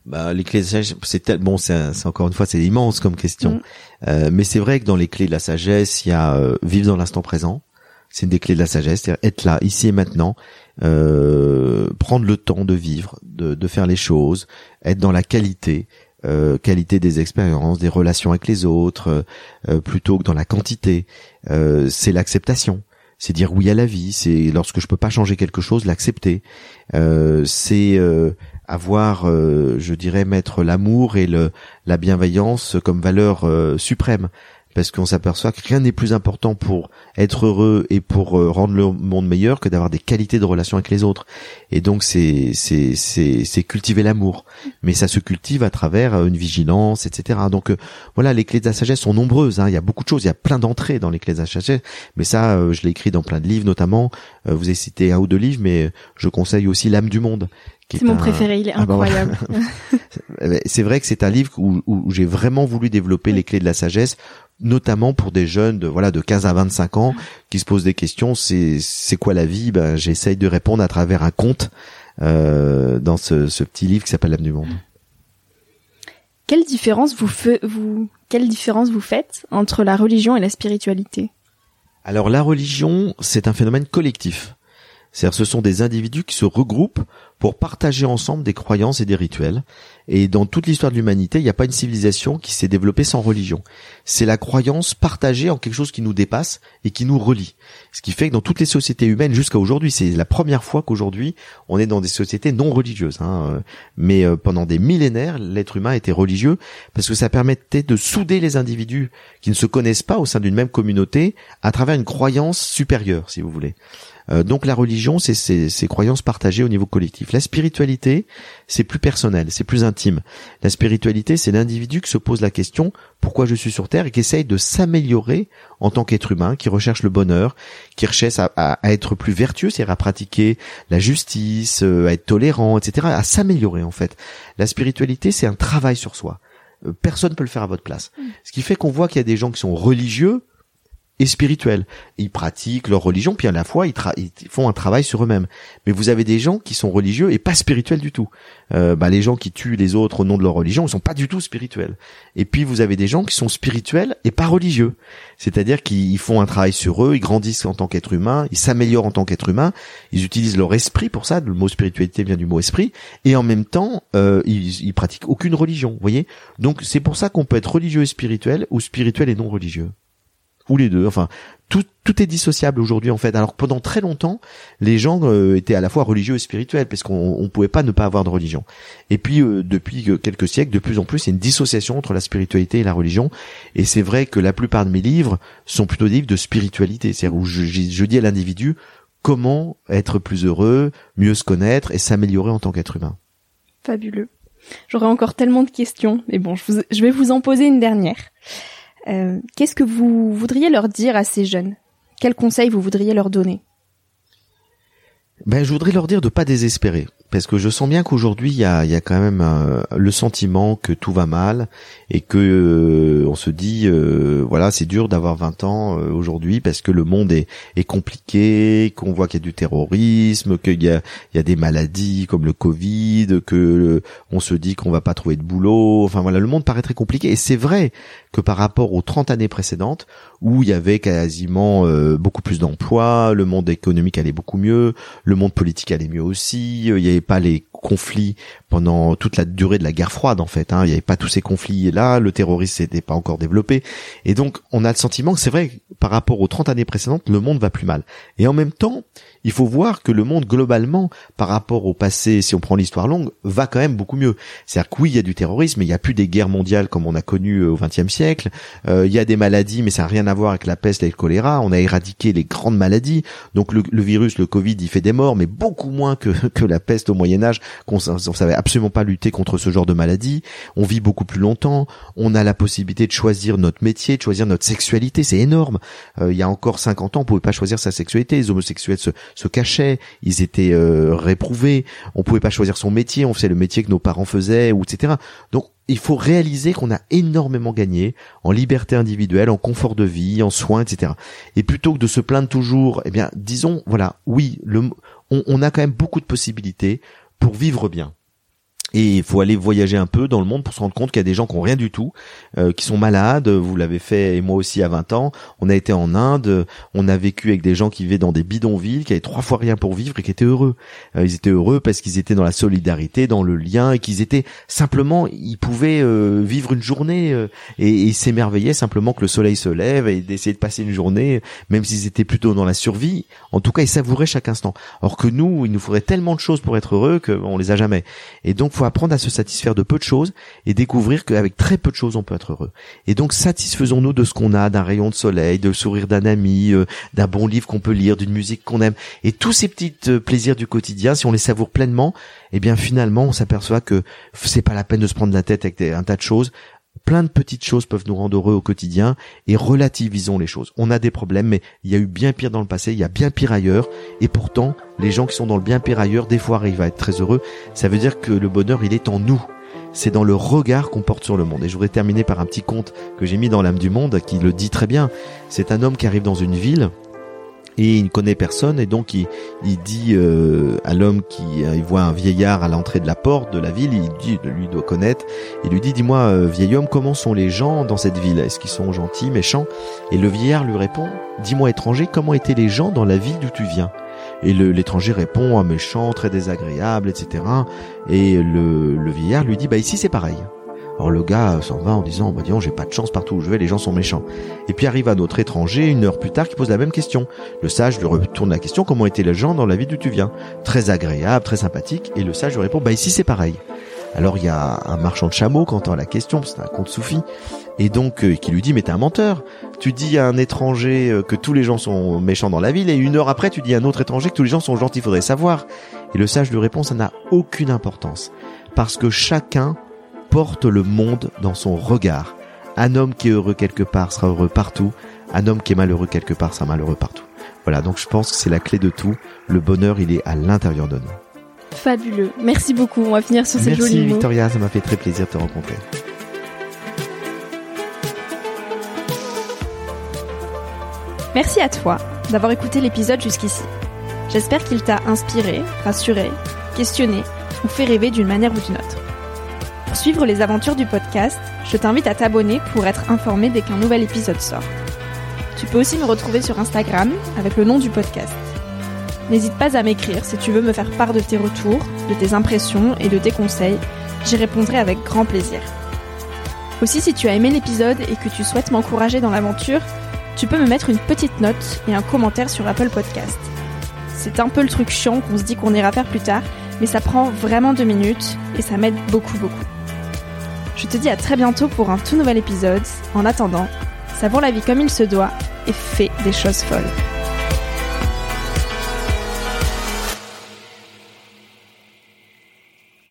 Bah, les clés de sagesse, c'est bon, c'est encore une fois, c'est immense comme question. Mm. Euh, mais c'est vrai que dans les clés de la sagesse, il y a euh, vivre dans l'instant présent. C'est une des clés de la sagesse, c'est-à-dire être là, ici et maintenant, euh, prendre le temps de vivre, de, faire les choses, être dans la qualité, euh, qualité des expériences, des relations avec les autres, euh, plutôt que dans la quantité. c'est l'acceptation c'est dire oui à la vie, c'est lorsque je peux pas changer quelque chose, l'accepter. c'est avoir, je dirais, mettre l'amour et la bienveillance comme valeur suprême parce qu'on s'aperçoit que rien n'est plus important pour être heureux et pour euh, rendre le monde meilleur que d'avoir des qualités de relation avec les autres. Et donc c'est c'est c'est c'est cultiver l'amour, mais ça se cultive à travers euh, une vigilance, etc. Donc euh, voilà, les clés de la sagesse sont nombreuses. Hein. Il y a beaucoup de choses, il y a plein d'entrées dans les clés de la sagesse. Mais ça, je l'ai écrit dans plein de livres, notamment. vous avez cité un ou deux livres, mais je conseille aussi l'âme du monde. C'est mon préféré, il est ah bah incroyable. (laughs) c'est vrai que c'est un livre où, où j'ai vraiment voulu développer les clés de la sagesse notamment pour des jeunes de voilà de 15 à 25 ans qui se posent des questions. C'est c'est quoi la vie? Ben j'essaye de répondre à travers un conte euh, dans ce, ce petit livre qui s'appelle L'âme du monde. Quelle différence vous, fe vous quelle différence vous faites entre la religion et la spiritualité? Alors la religion, c'est un phénomène collectif. C'est-à-dire ce sont des individus qui se regroupent pour partager ensemble des croyances et des rituels. Et dans toute l'histoire de l'humanité, il n'y a pas une civilisation qui s'est développée sans religion. C'est la croyance partagée en quelque chose qui nous dépasse et qui nous relie. Ce qui fait que dans toutes les sociétés humaines jusqu'à aujourd'hui, c'est la première fois qu'aujourd'hui on est dans des sociétés non religieuses. Hein. Mais euh, pendant des millénaires, l'être humain était religieux parce que ça permettait de souder les individus qui ne se connaissent pas au sein d'une même communauté à travers une croyance supérieure, si vous voulez. Euh, donc la religion, c'est ces croyances partagées au niveau collectif. La spiritualité, c'est plus personnel, c'est plus intime. La spiritualité, c'est l'individu qui se pose la question pourquoi je suis sur Terre et qui essaye de s'améliorer en tant qu'être humain, qui recherche le bonheur, qui recherche à, être plus vertueux, c'est-à-dire à pratiquer la justice, euh, à être tolérant, etc., à s'améliorer en fait. La spiritualité, c'est un travail sur soi. Euh, personne ne peut le faire à votre place. Mm. Ce qui fait qu'on voit qu'il y a des gens qui sont religieux, et spirituels. Ils pratiquent leur religion, puis à la fois ils, font un travail sur eux-mêmes. Mais vous avez des gens qui sont religieux et pas spirituels du tout. Euh, bah, les gens qui tuent les autres au nom de leur religion, ils sont pas du tout spirituels. Et puis vous avez des gens qui sont spirituels et pas religieux. C'est-à-dire qu'ils font un travail sur eux, ils grandissent en tant qu'être humain, ils s'améliorent en tant qu'être humain, ils utilisent leur esprit pour ça. Le mot spiritualité vient du mot esprit, et en même temps euh, ils, ils pratiquent aucune religion. Vous voyez? Donc c'est pour ça qu'on peut être religieux et spirituel ou spirituel et non religieux ou les deux. Enfin, tout, tout est dissociable aujourd'hui en fait. Alors pendant très longtemps, les gens euh, étaient à la fois religieux et spirituels parce qu'on ne pouvait pas ne pas avoir de religion. Et puis euh, depuis quelques siècles, de plus en plus, il y a une dissociation entre la spiritualité et la religion. Et c'est vrai que la plupart de mes livres sont plutôt des livres de spiritualité, c'est-à-dire où je, je dis à l'individu comment être plus heureux, mieux se connaître et s'améliorer en tant qu'être humain. Fabuleux. J'aurais encore tellement de questions, mais bon, je, je vais vous en poser une dernière. Euh, qu'est-ce que vous voudriez leur dire à ces jeunes? Quels conseils vous voudriez leur donner? Ben, je voudrais leur dire de pas désespérer parce que je sens bien qu'aujourd'hui il y a, y a quand même euh, le sentiment que tout va mal et que euh, on se dit euh, voilà c'est dur d'avoir 20 ans aujourd'hui parce que le monde est, compliqué qu'on voit qu'il y a du terrorisme qu'il y a, a des maladies comme le Covid que on se dit qu'on va pas trouver de boulot. Enfin voilà le monde paraît très compliqué et c'est vrai que par rapport aux 30 années précédentes où il y avait quasiment beaucoup plus d'emplois le monde économique allait beaucoup mieux le monde politique allait mieux aussi il y pas les conflits pendant toute la durée de la guerre froide en fait. Hein. Il n'y avait pas tous ces conflits là, le terrorisme n'était pas encore développé. Et donc on a le sentiment que c'est vrai, par rapport aux 30 années précédentes, le monde va plus mal. Et en même temps, il faut voir que le monde globalement, par rapport au passé, si on prend l'histoire longue, va quand même beaucoup mieux. C'est-à-dire que oui, il y a du terrorisme, mais il n'y a plus des guerres mondiales comme on a connu euh, au XXe siècle. Euh, il y a des maladies, mais ça n'a rien à voir avec la peste et le choléra. On a éradiqué les grandes maladies. Donc le, virus, le Covid, il fait des morts, mais beaucoup moins que, (laughs) que la peste au Moyen Âge, qu'on on savait absolument pas lutter contre ce genre de maladie. On vit beaucoup plus longtemps. On a la possibilité de choisir notre métier, de choisir notre sexualité. C'est énorme. Euh, il y a encore 50 ans, on pouvait pas choisir sa sexualité. Les homosexuels se, se cachaient, ils étaient euh, réprouvés. On pouvait pas choisir son métier. On faisait le métier que nos parents faisaient, etc. Donc il faut réaliser qu'on a énormément gagné en liberté individuelle, en confort de vie, en soins, etc. Et plutôt que de se plaindre toujours, eh bien, disons, voilà, oui, le, on, on a quand même beaucoup de possibilités pour vivre bien. Et il faut aller voyager un peu dans le monde pour se rendre compte qu'il y a des gens qui ont rien du tout, euh, qui sont malades. Vous l'avez fait et moi aussi à 20 ans. On a été en Inde, on a vécu avec des gens qui vivaient dans des bidonvilles, qui avaient trois fois rien pour vivre et qui étaient heureux. Euh, ils étaient heureux parce qu'ils étaient dans la solidarité, dans le lien et qu'ils étaient simplement, ils pouvaient euh, vivre une journée et, et s'émerveillaient simplement que le soleil se lève et d'essayer de passer une journée, même s'ils étaient plutôt dans la survie. En tout cas, ils savouraient chaque instant. Or que nous, il nous faudrait tellement de choses pour être heureux qu'on les a jamais. Et donc apprendre à se satisfaire de peu de choses et découvrir qu'avec très peu de choses on peut être heureux. Et donc satisfaisons-nous de ce qu'on a, d'un rayon de soleil, de sourire d'un ami, euh, d'un bon livre qu'on peut lire, d'une musique qu'on aime. Et tous ces petits euh, plaisirs du quotidien, si on les savoure pleinement, eh bien finalement on s'aperçoit que c'est pas la peine de se prendre la tête avec un tas de choses plein de petites choses peuvent nous rendre heureux au quotidien et relativisons les choses. On a des problèmes, mais il y a eu bien pire dans le passé, il y a bien pire ailleurs, et pourtant, les gens qui sont dans le bien pire ailleurs, des fois arrivent à être très heureux. Ça veut dire que le bonheur, il est en nous. c'est dans le regard qu'on porte sur le monde. Et je voudrais terminer par un petit conte que j'ai mis dans l'âme du monde qui le dit très bien. C'est un homme qui arrive dans une ville et il ne connaît personne et donc il, il dit euh, à l'homme qui il voit un vieillard à l'entrée de la porte de la ville, il dit lui doit connaître, il lui dit dis-moi euh, vieil homme comment sont les gens dans cette ville? Est-ce qu'ils sont gentils, méchants? Et le vieillard lui répond dis-moi étranger comment étaient les gens dans la ville d'où tu viens? Et l'étranger répond, ah, méchant, très désagréable, etc. Et le, le vieillard lui dit, bah ici c'est pareil. Alors le gars s'en va en disant, bah disons, j'ai pas de chance partout où je vais, les gens sont méchants. Et puis arrive un autre étranger, une heure plus tard, qui pose la même question. Le sage lui retourne la question, comment étaient les gens dans la ville d'où tu viens? Très agréable, très sympathique. Et le sage lui répond, bah ici c'est pareil. Alors il y a un marchand de chameaux qui entend la question, c'est un conte soufi, et donc euh, qui lui dit mais t'es un menteur. Tu dis à un étranger euh, que tous les gens sont méchants dans la ville, et une heure après tu dis à un autre étranger que tous les gens sont gentils, il faudrait savoir. Et le sage lui répond ça n'a aucune importance, parce que chacun porte le monde dans son regard. Un homme qui est heureux quelque part sera heureux partout, un homme qui est malheureux quelque part sera malheureux partout. Voilà, donc je pense que c'est la clé de tout. Le bonheur, il est à l'intérieur de nous. Fabuleux. Merci beaucoup. On va finir sur ces jolis mots. Merci Victoria, ça m'a fait très plaisir de te rencontrer. Merci à toi d'avoir écouté l'épisode jusqu'ici. J'espère qu'il t'a inspiré, rassuré, questionné ou fait rêver d'une manière ou d'une autre. Suivre les aventures du podcast, je t'invite à t'abonner pour être informé dès qu'un nouvel épisode sort. Tu peux aussi me retrouver sur Instagram avec le nom du podcast. N'hésite pas à m'écrire si tu veux me faire part de tes retours, de tes impressions et de tes conseils. J'y répondrai avec grand plaisir. Aussi, si tu as aimé l'épisode et que tu souhaites m'encourager dans l'aventure, tu peux me mettre une petite note et un commentaire sur Apple Podcast. C'est un peu le truc chiant qu'on se dit qu'on ira faire plus tard, mais ça prend vraiment deux minutes et ça m'aide beaucoup beaucoup. Je te dis à très bientôt pour un tout nouvel épisode. En attendant, savons la vie comme il se doit et fais des choses folles.